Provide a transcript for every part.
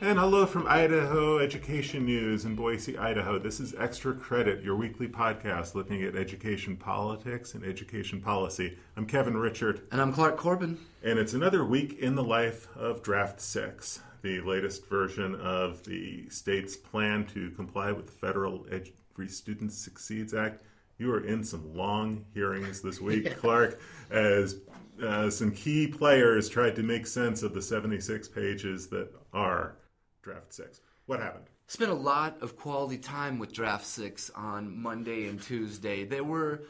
And hello from Idaho Education News in Boise, Idaho. This is Extra Credit, your weekly podcast looking at education politics and education policy. I'm Kevin Richert. And I'm Clark Corbin. And it's another week in the life of Draft 6, the latest version of the state's plan to comply with the Federal Every Student Succeeds Act. You are in some long hearings this week, yeah. Clark, as uh, some key players tried to make sense of the 76 pages that are Draft 6. What happened? Spent a lot of quality time with Draft 6 on Monday and Tuesday. There were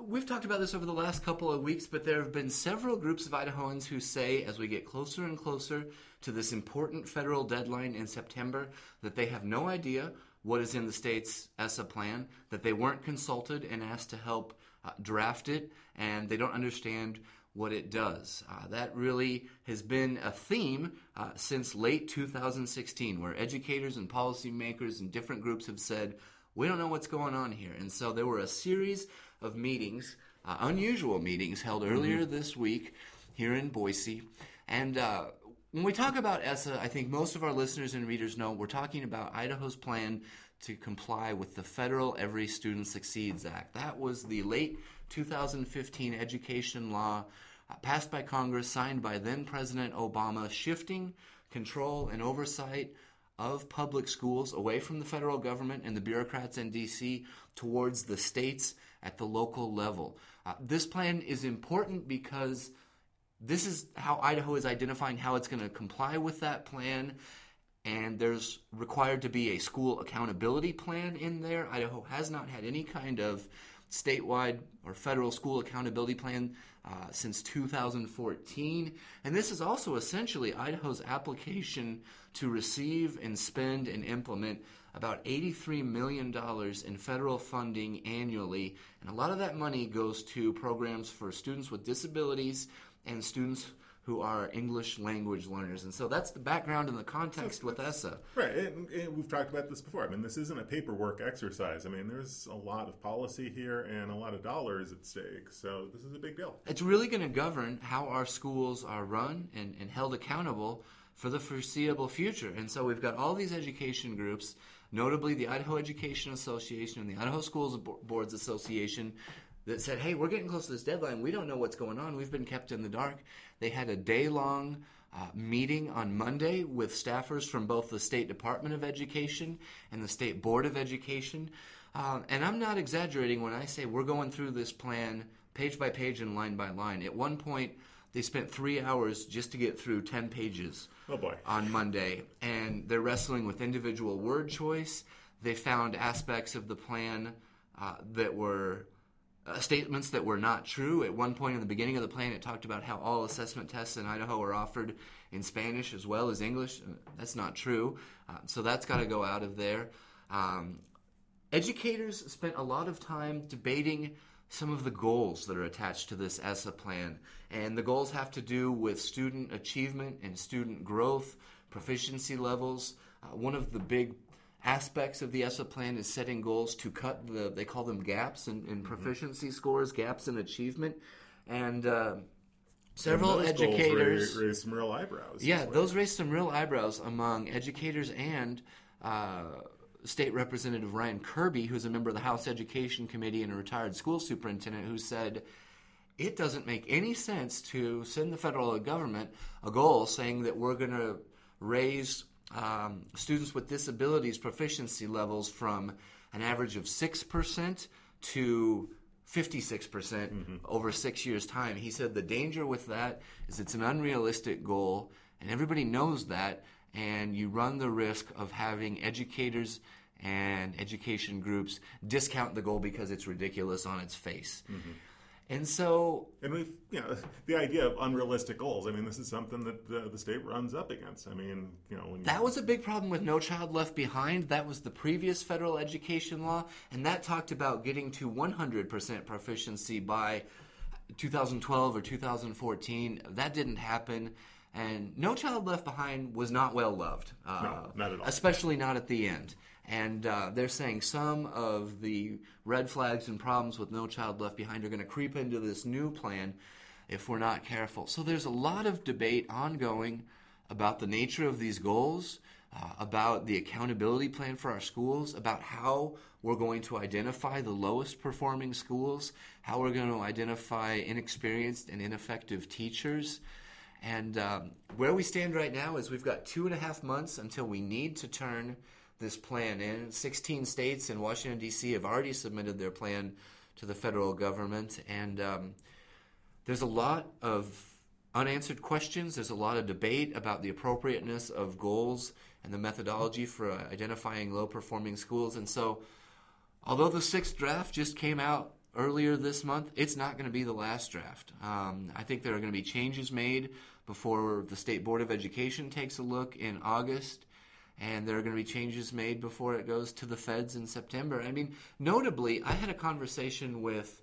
We've talked about this over the last couple of weeks, but there have been several groups of Idahoans who say, as we get closer and closer to this important federal deadline in September, that they have no idea what is in the state's ESSA plan, that they weren't consulted and asked to help uh, draft it, and they don't understand what it does. Uh, that really has been a theme uh, since late 2016, where educators and policymakers and different groups have said, we don't know what's going on here. And so there were a series of meetings, uh, unusual meetings, held earlier mm-hmm. this week here in Boise. And uh, when we talk about ESSA, I think most of our listeners and readers know we're talking about Idaho's plan to comply with the federal Every Student Succeeds Act. That was the late 2015 education law uh, passed by Congress, signed by then President Obama, shifting control and oversight of public schools away from the federal government and the bureaucrats in D.C. towards the states at the local level. Uh, this plan is important because this is how Idaho is identifying how it's going to comply with that plan. And there's required to be a school accountability plan in there. Idaho has not had any kind of statewide or federal school accountability plan uh, since 2014. And this is also essentially Idaho's application to receive and spend and implement about $83 million in federal funding annually. And a lot of that money goes to programs for students with disabilities and students who are English language learners. And so that's the background and the context with ESSA. Right. And, and, we've talked about this before. I mean, this isn't a paperwork exercise. I mean, there's a lot of policy here and a lot of dollars at stake. So this is a big deal. It's really going to govern how our schools are run and, and held accountable for the foreseeable future. And so we've got all these education groups, notably the Idaho Education Association and the Idaho Schools Boards Association, that said, hey, we're getting close to this deadline. We don't know what's going on. We've been kept in the dark. They had a day long uh, meeting on Monday with staffers from both the State Department of Education and the State Board of Education. Um, and I'm not exaggerating when I say we're going through this plan page by page and line by line. At one point, they spent three hours just to get through 10 pages oh boy. on Monday. And they're wrestling with individual word choice. They found aspects of the plan uh, that were uh, statements that were not true. At one point in the beginning of the plan, it talked about how all assessment tests in Idaho are offered in Spanish as well as English. Uh, that's not true. Uh, so that's got to go out of there. Um, educators spent a lot of time debating some of the goals that are attached to this ESSA plan. And the goals have to do with student achievement and student growth, proficiency levels. Uh, one of the big aspects of the ESSA plan is setting goals to cut the, they call them gaps in, in mm-hmm. proficiency mm-hmm. scores, gaps in achievement. And uh, several and educators. raised some real eyebrows. Yeah, those raised some real eyebrows among educators and. Uh, State Representative Ryan Kerby, who's a member of the House Education Committee and a retired school superintendent, who said it doesn't make any sense to send the federal government a goal saying that we're going to raise um, students with disabilities proficiency levels from an average of 6% to 56% mm hmm over six years' time. He said the danger with that is it's an unrealistic goal, and everybody knows that, and you run the risk of having educators and education groups discount the goal because it's ridiculous on its face. Mm-hmm. And so, and we've, you know, the idea of unrealistic goals. I mean, this is something that the, the state runs up against. I mean, you know, that you, was a big problem with No Child Left Behind. That was the previous federal education law, and that talked about getting to 100% proficiency by 2012 or 2014. That didn't happen. And No Child Left Behind was not well loved. Uh, no, not at all. Especially not at the end. And uh, they're saying some of the red flags and problems with No Child Left Behind are going to creep into this new plan if we're not careful. So there's a lot of debate ongoing about the nature of these goals. uh, about the accountability plan for our schools, about how we're going to identify the lowest performing schools, how we're going to identify inexperienced and ineffective teachers. And um, where we stand right now is we've got two and a half months until we need to turn this plan in. 16 states and Washington, D.C. have already submitted their plan to the federal government. And um, there's a lot of unanswered questions. There's a lot of debate about the appropriateness of goals and the methodology for identifying low performing schools. And so, although the sixth draft just came out earlier this month, it's not going to be the last draft. Um, I think there are going to be changes made before the State Board of Education takes a look in August. And there are going to be changes made before it goes to the feds in September. I mean, notably, I had a conversation with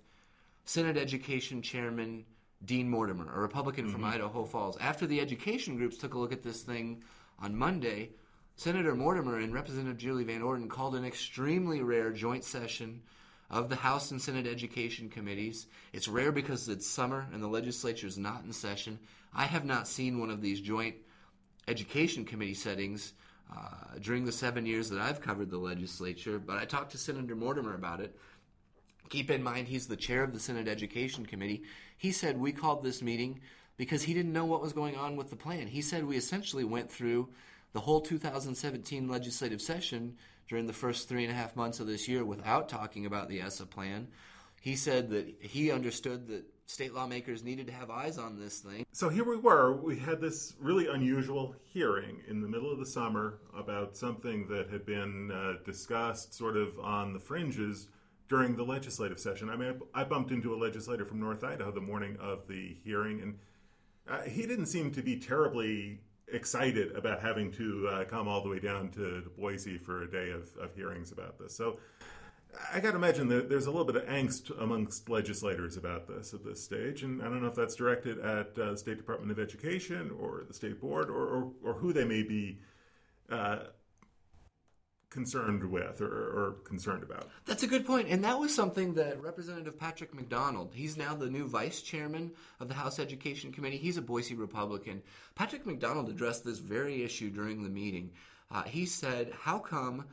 Senate Education Chairman Dean Mortimer, a Republican mm-hmm. from Idaho Falls. After the education groups took a look at this thing on Monday, Senator Mortimer and Representative Julie Van Orden called an extremely rare joint session of the House and Senate Education Committees. It's rare because it's summer and the legislature is not in session. I have not seen one of these joint education committee settings uh, during the seven years that I've covered the legislature, but I talked to Senator Mortimer about it. Keep in mind, he's the chair of the Senate Education Committee. He said we called this meeting because he didn't know what was going on with the plan. He said we essentially went through the whole 2017 legislative session during the first three and a half months of this year without talking about the ESSA plan. He said that he understood that state lawmakers needed to have eyes on this thing. So here we were. We had this really unusual hearing in the middle of the summer about something that had been uh, discussed sort of on the fringes during the legislative session. I mean, I, bumped into a legislator from North Idaho the morning of the hearing, and uh, he didn't seem to be terribly excited about having to uh, come all the way down to Boise for a day of, of hearings about this. So I got to imagine that there's a little bit of angst amongst legislators about this at this stage, and I don't know if that's directed at uh, the State Department of Education or the State Board or, or, or who they may be uh, concerned with or, or, concerned about. That's a good point, and that was something that Representative Patrick McDonald. He's now the new vice chairman of the House Education Committee. He's a Boise Republican. Patrick McDonald addressed this very issue during the meeting. Uh, he said, "How come?"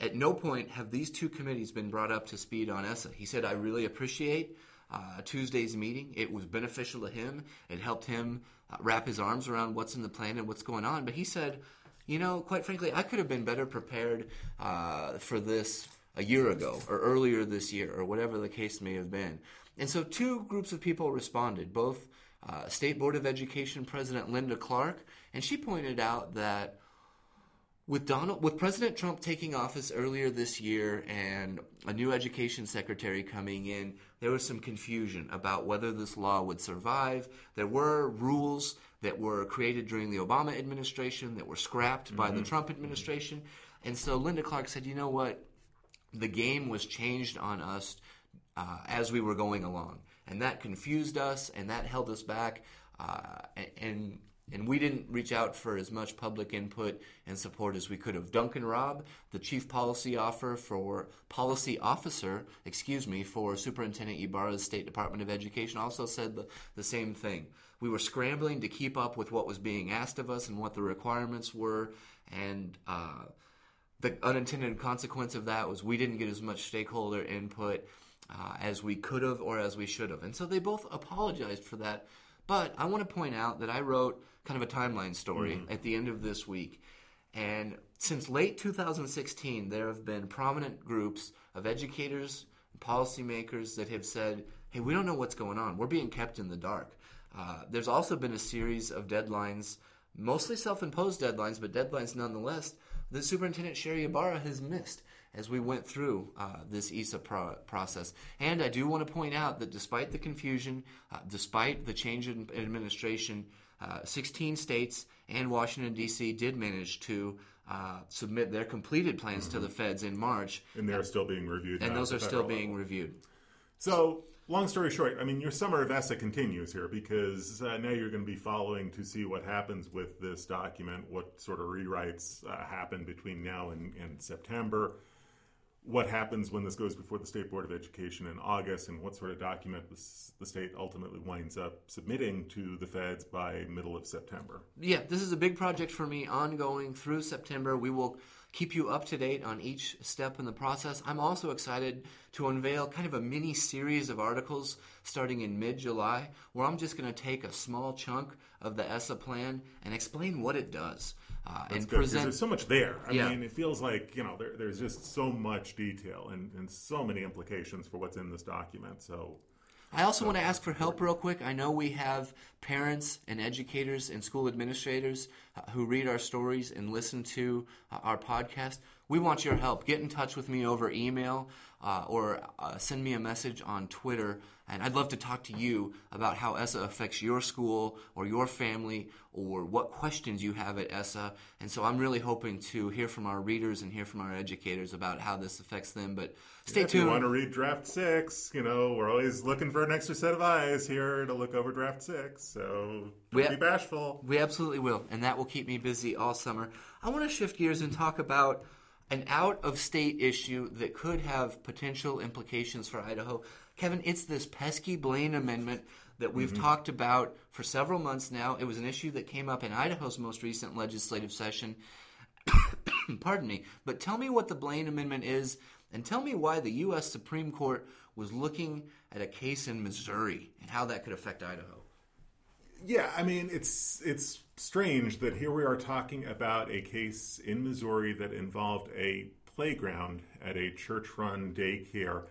At no point have these two committees been brought up to speed on ESSA. He said, I really appreciate uh, Tuesday's meeting. It was beneficial to him. It helped him uh, wrap his arms around what's in the plan and what's going on. But he said, you know, quite frankly, I could have been better prepared uh, for this a year ago or earlier this year or whatever the case may have been. And so two groups of people responded, both uh, State Board of Education President Linda Clark, and she pointed out that with Donald, with President Trump taking office earlier this year and a new education secretary coming in, there was some confusion about whether this law would survive. There were rules that were created during the Obama administration that were scrapped by mm-hmm. the Trump administration. And so Linda Clark said, you know what? The game was changed on us uh, as we were going along. And that confused us and that held us back. Uh, and and we didn't reach out for as much public input and support as we could have. Duncan Robb, the chief policy offer for policy officer, excuse me, for Superintendent Ybarra's State Department of Education, also said the, the same thing. We were scrambling to keep up with what was being asked of us and what the requirements were, and uh, the unintended consequence of that was we didn't get as much stakeholder input uh, as we could have or as we should have. And so they both apologized for that. But I want to point out that I wrote kind of a timeline story mm-hmm. at the end of this week. And since late 2016, there have been prominent groups of educators, policymakers that have said, hey, we don't know what's going on. We're being kept in the dark. Uh, there's also been a series of deadlines, mostly self imposed deadlines, but deadlines nonetheless, that Superintendent Sherri Ybarra has missed as we went through uh, this ESSA pro- process. And I do want to point out that despite the confusion, uh, despite the change in administration, uh, 16 states and Washington, D.C. did manage to uh, submit their completed plans mm-hmm. to the feds in March. And they're still being reviewed. And those are still being level. reviewed. So, long story short, I mean, your summer of ESSA continues here because uh, now you're going to be following to see what happens with this document, what sort of rewrites uh, happen between now and, and September. What happens when this goes before the State Board of Education in August and what sort of document the state ultimately winds up submitting to the feds by middle of September. Yeah, this is a big project for me, ongoing through September. We will keep you up to date on each step in the process. I'm also excited to unveil kind of a mini series of articles starting in mid July where I'm just going to take a small chunk of the ESSA plan and explain what it does. Uh, and good, present. There's so much there. I yeah. mean, it feels like you know there, there's just so much detail and, and so many implications for what's in this document. So I also want to ask for help real quick. I know we have parents and educators and school administrators uh, who read our stories and listen to uh, our podcast. We want your help. Get in touch with me over email uh, or uh, send me a message on Twitter. And I'd love to talk to you about how ESSA affects your school or your family or what questions you have at ESSA. And so I'm really hoping to hear from our readers and hear from our educators about how this affects them. But stay yeah, tuned. If you want to read Draft 6, you know, we're always looking for an extra set of eyes here to look over Draft 6. So don't we, be bashful. We absolutely will. And that will keep me busy all summer. I want to shift gears and talk about an out of state issue that could have potential implications for Idaho. Kevin, it's this pesky Blaine Amendment that we've mm-hmm. talked about for several months now. It was an issue that came up in Idaho's most recent legislative session. Pardon me. But tell me what the Blaine Amendment is, and tell me why the U.S. Supreme Court was looking at a case in Missouri and how that could affect Idaho. Yeah, I mean, it's it's strange that here we are talking about a case in Missouri that involved a playground at a church-run daycare,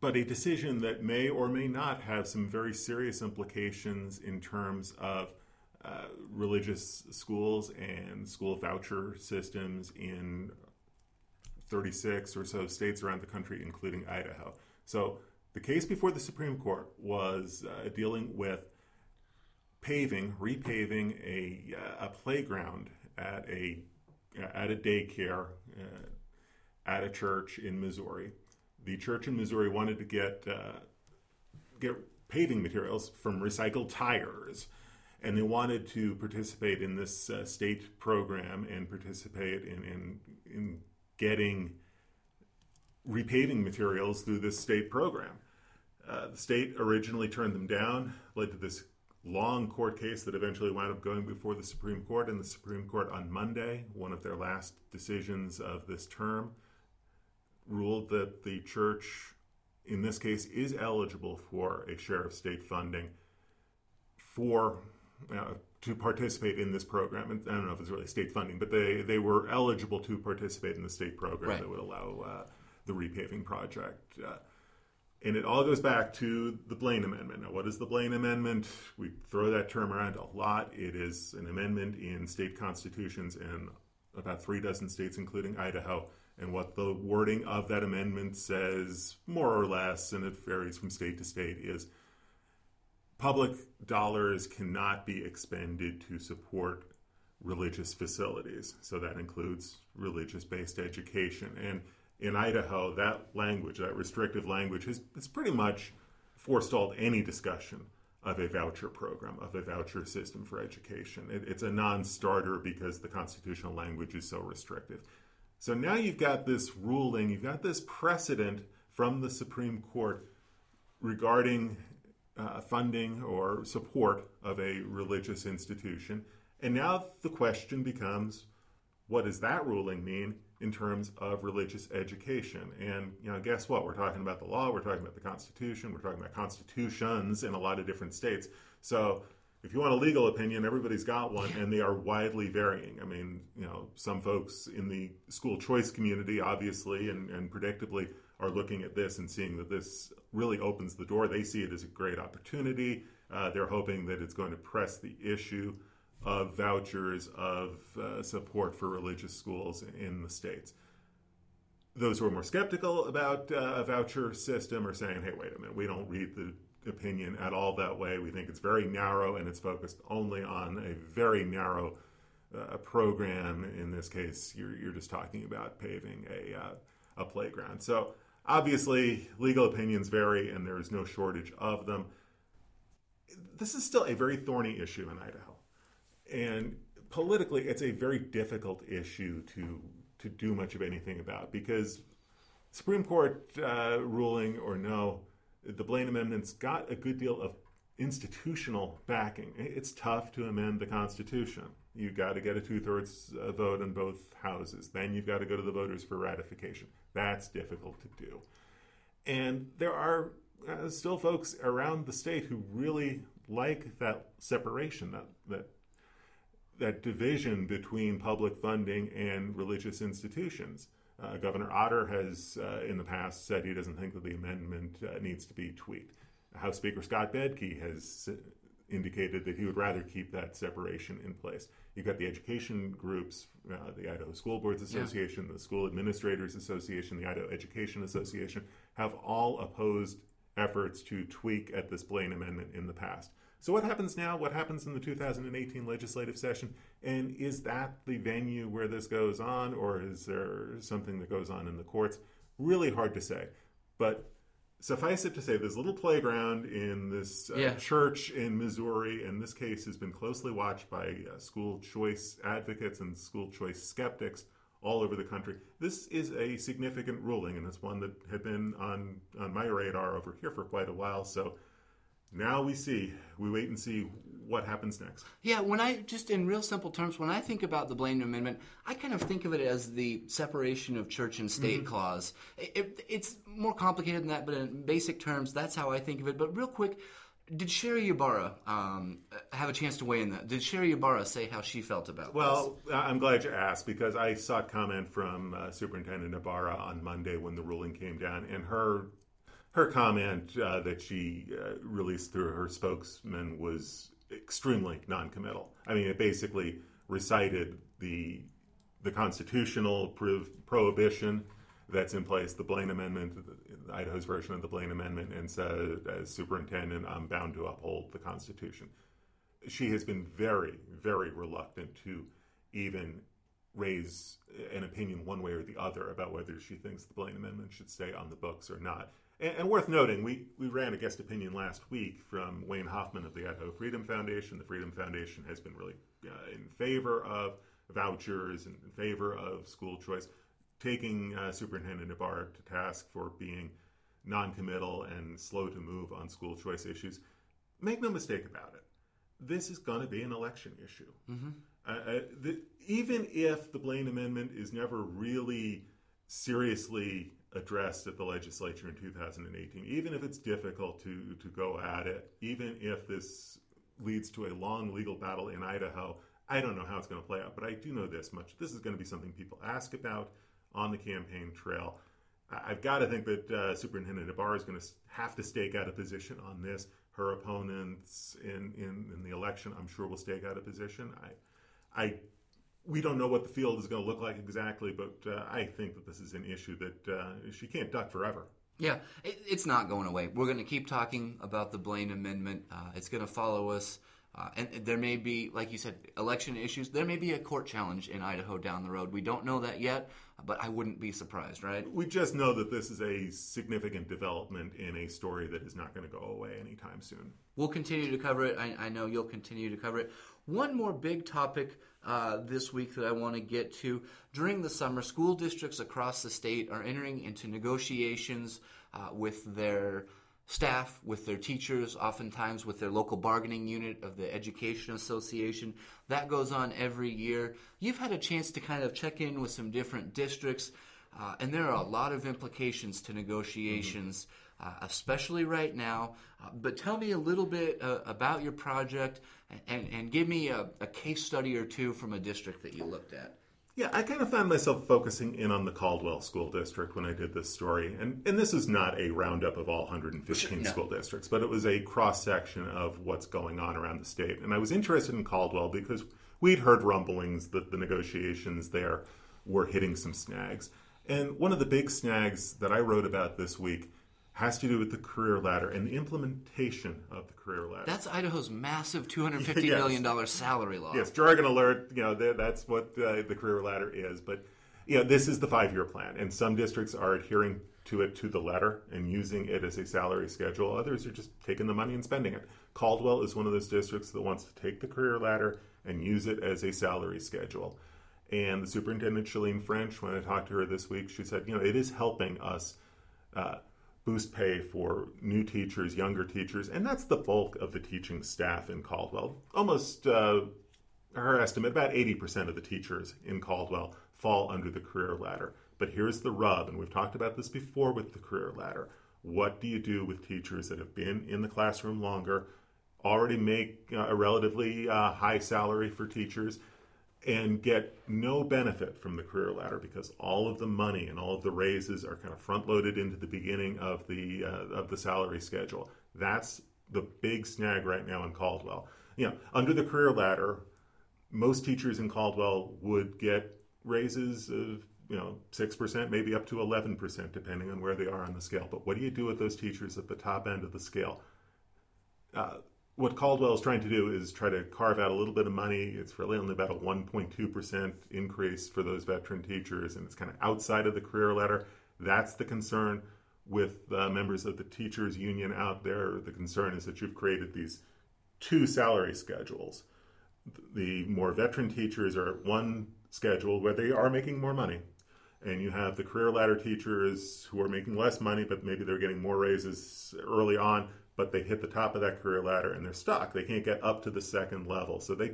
but a decision that may or may not have some very serious implications in terms of uh, religious schools and school voucher systems in 36 or so states around the country, including Idaho. So the case before the Supreme Court was uh, dealing with paving, repaving a, uh, a playground at a at a daycare uh, at a church in Missouri. The church in Missouri wanted to get uh, get paving materials from recycled tires, and they wanted to participate in this uh, state program and participate in, in in getting repaving materials through this state program. Uh, the state originally turned them down, led to this long court case that eventually wound up going before the Supreme Court. And the Supreme Court on Monday, one of their last decisions of this term, ruled that the church, in this case, is eligible for a share of state funding for. Uh, to participate in this program, and I don't know if it's really state funding, but they, they were eligible to participate in the state program right. that would allow uh, the repaving project. Uh, and it all goes back to the Blaine Amendment. Now, what is the Blaine Amendment? We throw that term around a lot. It is an amendment in state constitutions in about three dozen states, including Idaho. And what the wording of that amendment says, more or less, and it varies from state to state, is public dollars cannot be expended to support religious facilities. So that includes religious based education. And in Idaho, that language, that restrictive language, has, has pretty much forestalled any discussion of a voucher program, of a voucher system for education. It, it's a non starter because the constitutional language is so restrictive. So now you've got this ruling, you've got this precedent from the Supreme Court regarding uh, funding or support of a religious institution. And now the question becomes what does that ruling mean in terms of religious education. And you know, guess what? We're talking about the law, we're talking about the Constitution, we're talking about constitutions in a lot of different states. So if you want a legal opinion, everybody's got one, and they are widely varying. I mean, you know, some folks in the school choice community, obviously and, and predictably, are looking at this and seeing that this really opens the door. They see it as a great opportunity. Uh, they're hoping that it's going to press the issue of vouchers of uh, support for religious schools in the states. Those who are more skeptical about uh, a voucher system are saying, hey, wait a minute, we don't read the opinion at all that way. We think it's very narrow and it's focused only on a very narrow uh, program. In this case, you're, you're just talking about paving a, uh, a playground. So obviously, legal opinions vary and there is no shortage of them. This is still a very thorny issue in Idaho. And politically, it's a very difficult issue to to do much of anything about because Supreme Court uh, ruling or no, the Blaine Amendment's got a good deal of institutional backing. It's tough to amend the Constitution. You've got to get a two thirds uh, vote in both houses. Then you've got to go to the voters for ratification. That's difficult to do. And there are uh, still folks around the state who really like that separation, that, that, that division between public funding and religious institutions. Uh, Governor Otter has, uh, in the past, said he doesn't think that the amendment uh, needs to be tweaked. House Speaker Scott Bedke has indicated that he would rather keep that separation in place. You've got the education groups, uh, the Idaho School Boards Association, yeah. the School Administrators Association, the Idaho Education Association, have all opposed efforts to tweak at this Blaine Amendment in the past. So, what happens now? What happens in the 2018 legislative session? And is that the venue where this goes on, or is there something that goes on in the courts? Really hard to say. But suffice it to say, this little playground in this uh, yeah. church in Missouri, and this case has been closely watched by uh, school choice advocates and school choice skeptics all over the country. This is a significant ruling, and it's one that had been on, on my radar over here for quite a while. So now we see, we wait and see what happens next. Yeah, when I just in real simple terms, when I think about the Blaine Amendment, I kind of think of it as the separation of church and state mm-hmm. clause. It, it's more complicated than that, but in basic terms, that's how I think of it. But real quick, did Sherri Ybarra um, have a chance to weigh in that? Did Sherri Ybarra say how she felt about well, this? Well, I'm glad you asked because I saw a comment from uh, Superintendent Ybarra on Monday when the ruling came down, and her her comment uh, that she uh, released through her spokesman was extremely noncommittal. I mean, it basically recited the the constitutional pro- prohibition that's in place, the Blaine Amendment, Idaho's version of the Blaine Amendment, and said, as superintendent, I'm bound to uphold the Constitution. She has been very, very reluctant to even raise an opinion one way or the other about whether she thinks the Blaine Amendment should stay on the books or not. And, and, worth noting, we, we ran a guest opinion last week from Wayne Hoffman of the Idaho Freedom Foundation. The Freedom Foundation has been really uh, in favor of vouchers and in favor of school choice, taking uh, Superintendent Ybarra to task for being noncommittal and slow to move on school choice issues. Make no mistake about it, this is going to be an election issue. Mm-hmm. Uh, uh, the, even if the Blaine Amendment is never really seriously addressed at the legislature in 2018, even if it's difficult to, to go at it, even if this leads to a long legal battle in Idaho, I don't know how it's going to play out, but I do know this much. This is going to be something people ask about on the campaign trail. I've got to think that uh, Superintendent Ybarra is going to have to stake out a position on this. Her opponents in, in, in the election, I'm sure, will stake out a position. I, I we don't know what the field is going to look like exactly, but uh, I think that this is an issue that uh, she can't duck forever. Yeah, it, it's not going away. We're going to keep talking about the Blaine Amendment. Uh, it's going to follow us. Uh, and there may be, like you said, election issues. There may be a court challenge in Idaho down the road. We don't know that yet, but I wouldn't be surprised, right? We just know that this is a significant development in a story that is not going to go away anytime soon. We'll continue to cover it. I, I know you'll continue to cover it. One more big topic uh, this week that I want to get to. During the summer, school districts across the state are entering into negotiations uh, with their staff, with their teachers, oftentimes with their local bargaining unit of the Education Association. That goes on every year. You've had a chance to kind of check in with some different districts, uh, and there are a lot of implications to negotiations. Mm-hmm uh, especially right now. Uh, but tell me a little bit uh, about your project and, and give me a, a, case study or two from a district that you looked at. Yeah, I kind of found myself focusing in on the Caldwell School District when I did this story. And, and this is not a roundup of all 115 no. school districts, but it was a cross section of what's going on around the state. And I was interested in Caldwell because we'd heard rumblings that the negotiations there were hitting some snags. And one of the big snags that I wrote about this week has to do with the career ladder and the implementation of the career ladder. That's Idaho's massive two hundred fifty yes. million dollar salary law. Yes, jargon alert. You know that's what uh, the career ladder is. But you know, this is the five year plan, and some districts are adhering to it to the letter and using it as a salary schedule. Others are just taking the money and spending it. Caldwell is one of those districts that wants to take the career ladder and use it as a salary schedule. And the superintendent, Shalene French, when I talked to her this week, she said, you know, it is helping us uh, boost pay for new teachers, younger teachers, and that's the bulk of the teaching staff in Caldwell. Almost, uh, her estimate, about 80% of the teachers in Caldwell fall under the career ladder. But here's the rub, and we've talked about this before with the career ladder. What do you do with teachers that have been in the classroom longer, already make uh, a relatively uh, high salary for teachers, and get no benefit from the career ladder because all of the money and all of the raises are kind of front loaded into the beginning of the uh, of the salary schedule. That's the big snag right now in Caldwell. You know, under the career ladder, most teachers in Caldwell would get raises of you know six percent, maybe up to eleven percent, depending on where they are on the scale. But what do you do with those teachers at the top end of the scale? Uh, what Caldwell is trying to do is try to carve out a little bit of money. It's really only about a 1.2% increase for those veteran teachers, and it's kind of outside of the career ladder. That's the concern with uh, members of the teachers union out there. The concern is that you've created these two salary schedules. The more veteran teachers are at one schedule where they are making more money, and you have the career ladder teachers who are making less money, but maybe they're getting more raises early on but they hit the top of that career ladder and they're stuck. They can't get up to the second level. So they,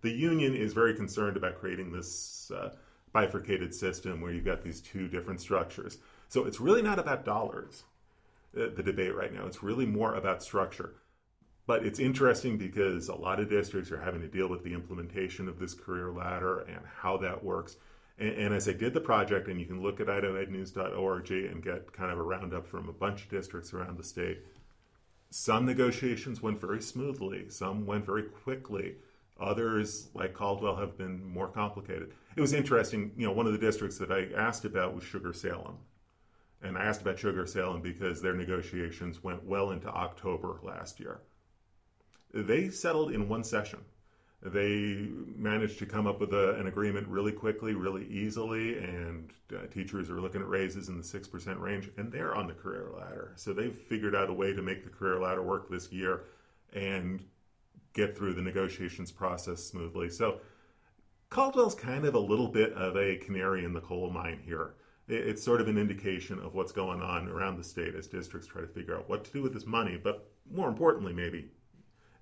the union is very concerned about creating this uh, bifurcated system where you've got these two different structures. So it's really not about dollars, uh, the debate right now. It's really more about structure. But it's interesting because a lot of districts are having to deal with the implementation of this career ladder and how that works. And, and as I did the project, and you can look at idahoednews.org and get kind of a roundup from a bunch of districts around the state, some negotiations went very smoothly, some went very quickly. Others, like Caldwell, have been more complicated. It was interesting, you know, one of the districts that I asked about was Sugar Salem. And I asked about Sugar Salem because their negotiations went well into October last year. They settled in one session. They managed to come up with a, an agreement really quickly, really easily, and uh, teachers are looking at raises in the 6% range, and they're on the career ladder. So they've figured out a way to make the career ladder work this year and get through the negotiations process smoothly. So Caldwell's kind of a little bit of a canary in the coal mine here. It's sort of an indication of what's going on around the state as districts try to figure out what to do with this money, but more importantly, maybe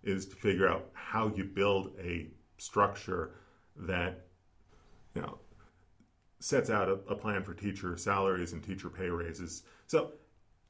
is to figure out how you build a structure that you know sets out a, a, plan for teacher salaries and teacher pay raises. So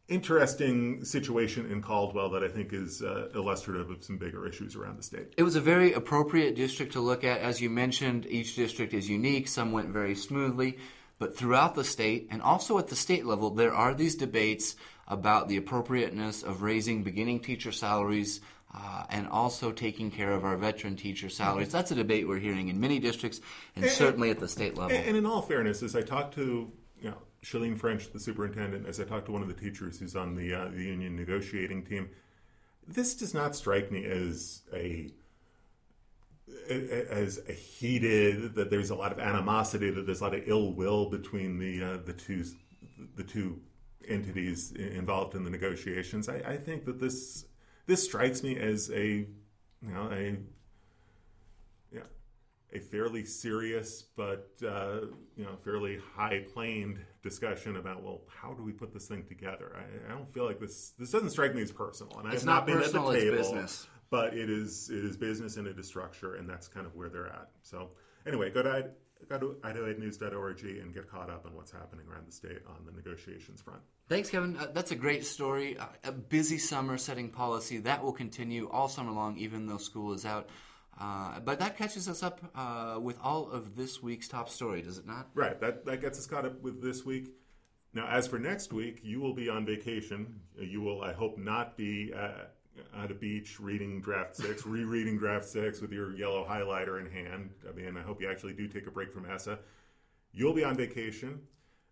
interesting situation in Caldwell that I think is uh, illustrative of some bigger issues around the state. It was a very appropriate district to look at. As you mentioned, each district is unique. Some went very smoothly. But throughout the state, and also at the state level, there are these debates about the appropriateness of raising beginning teacher salaries uh, and also taking care of our veteran teacher salaries. That's a debate we're hearing in many districts and, and certainly at the state level. And, in all fairness, as I talked to you know, Shalene French, the superintendent, as I talked to one of the teachers who's on the, uh, the union negotiating team, this does not strike me as a as a heated that there's a lot of animosity that there's a lot of ill will between the uh, the two the two entities involved in the negotiations. I, I think that this this strikes me as a you know a yeah a fairly serious but uh, you know fairly high planed discussion about well how do we put this thing together? I, I, don't feel like this this doesn't strike me as personal and it's I've not, not been personal, at the table business. but it is it is business and it is structure and that's kind of where they're at. So anyway go to go to idahoednews.org and get caught up on what's happening around the state on the negotiations front. Thanks, Kevin. Uh, that's a great story. Uh, a busy summer setting policy that will continue all summer long, even though school is out. Uh, but that catches us up uh, with all of this week's top story, does it not? Right. That that gets us caught up with this week. Now, as for next week, you will be on vacation. You will, I hope, not be uh, at a beach reading draft six, rereading draft six with your yellow highlighter in hand. I mean, I hope you actually do take a break from ESSA. You'll be on vacation.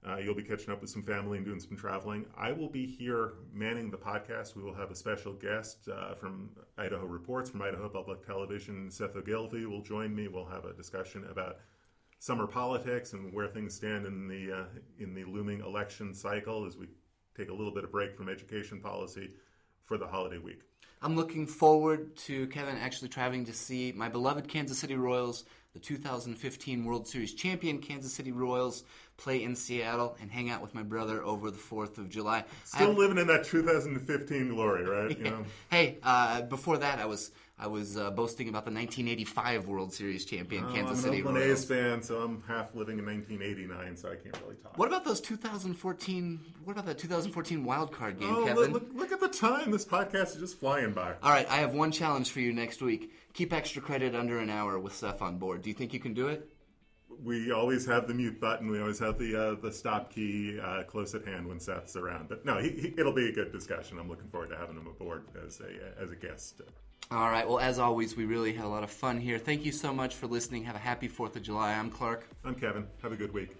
Uh, you'll be catching up with some family and doing some traveling. I will be here manning the podcast. We will have a special guest uh, from Idaho Reports, from Idaho Public Television. Seth Ogilvie will join me. We'll have a discussion about summer politics and where things stand in the uh, in the looming election cycle as we take a little bit of break from education policy for the holiday week. I'm looking forward to Kevin actually traveling to see my beloved Kansas City Royals, the 2015 World Series champion Kansas City Royals, play in Seattle and hang out with my brother over the 4th of July. Still living in that 2015 glory, right? You know? Hey, uh, before that, I was I was uh, boasting about the 1985 World Series champion oh, Kansas I'm City an Oakland Royals. A's fan, so I'm half living in 1989, so I can't really talk. What about those 2014? What about that 2014 wild card game, oh, Kevin? Look, look at the time. This podcast is just flying by. All right, I have one challenge for you next week. Keep extra credit under an hour with Seth on board. Do you think you can do it? we always have the mute button. We always have the uh, the stop key uh, close at hand when Seth's around. But no, he, he, it'll be a good discussion. I'm looking forward to having him aboard as a as a guest. All right. Well, as always, we really had a lot of fun here. Thank you so much for listening. Have a happy Fourth of July. I'm Clark. I'm Kevin. Have a good week.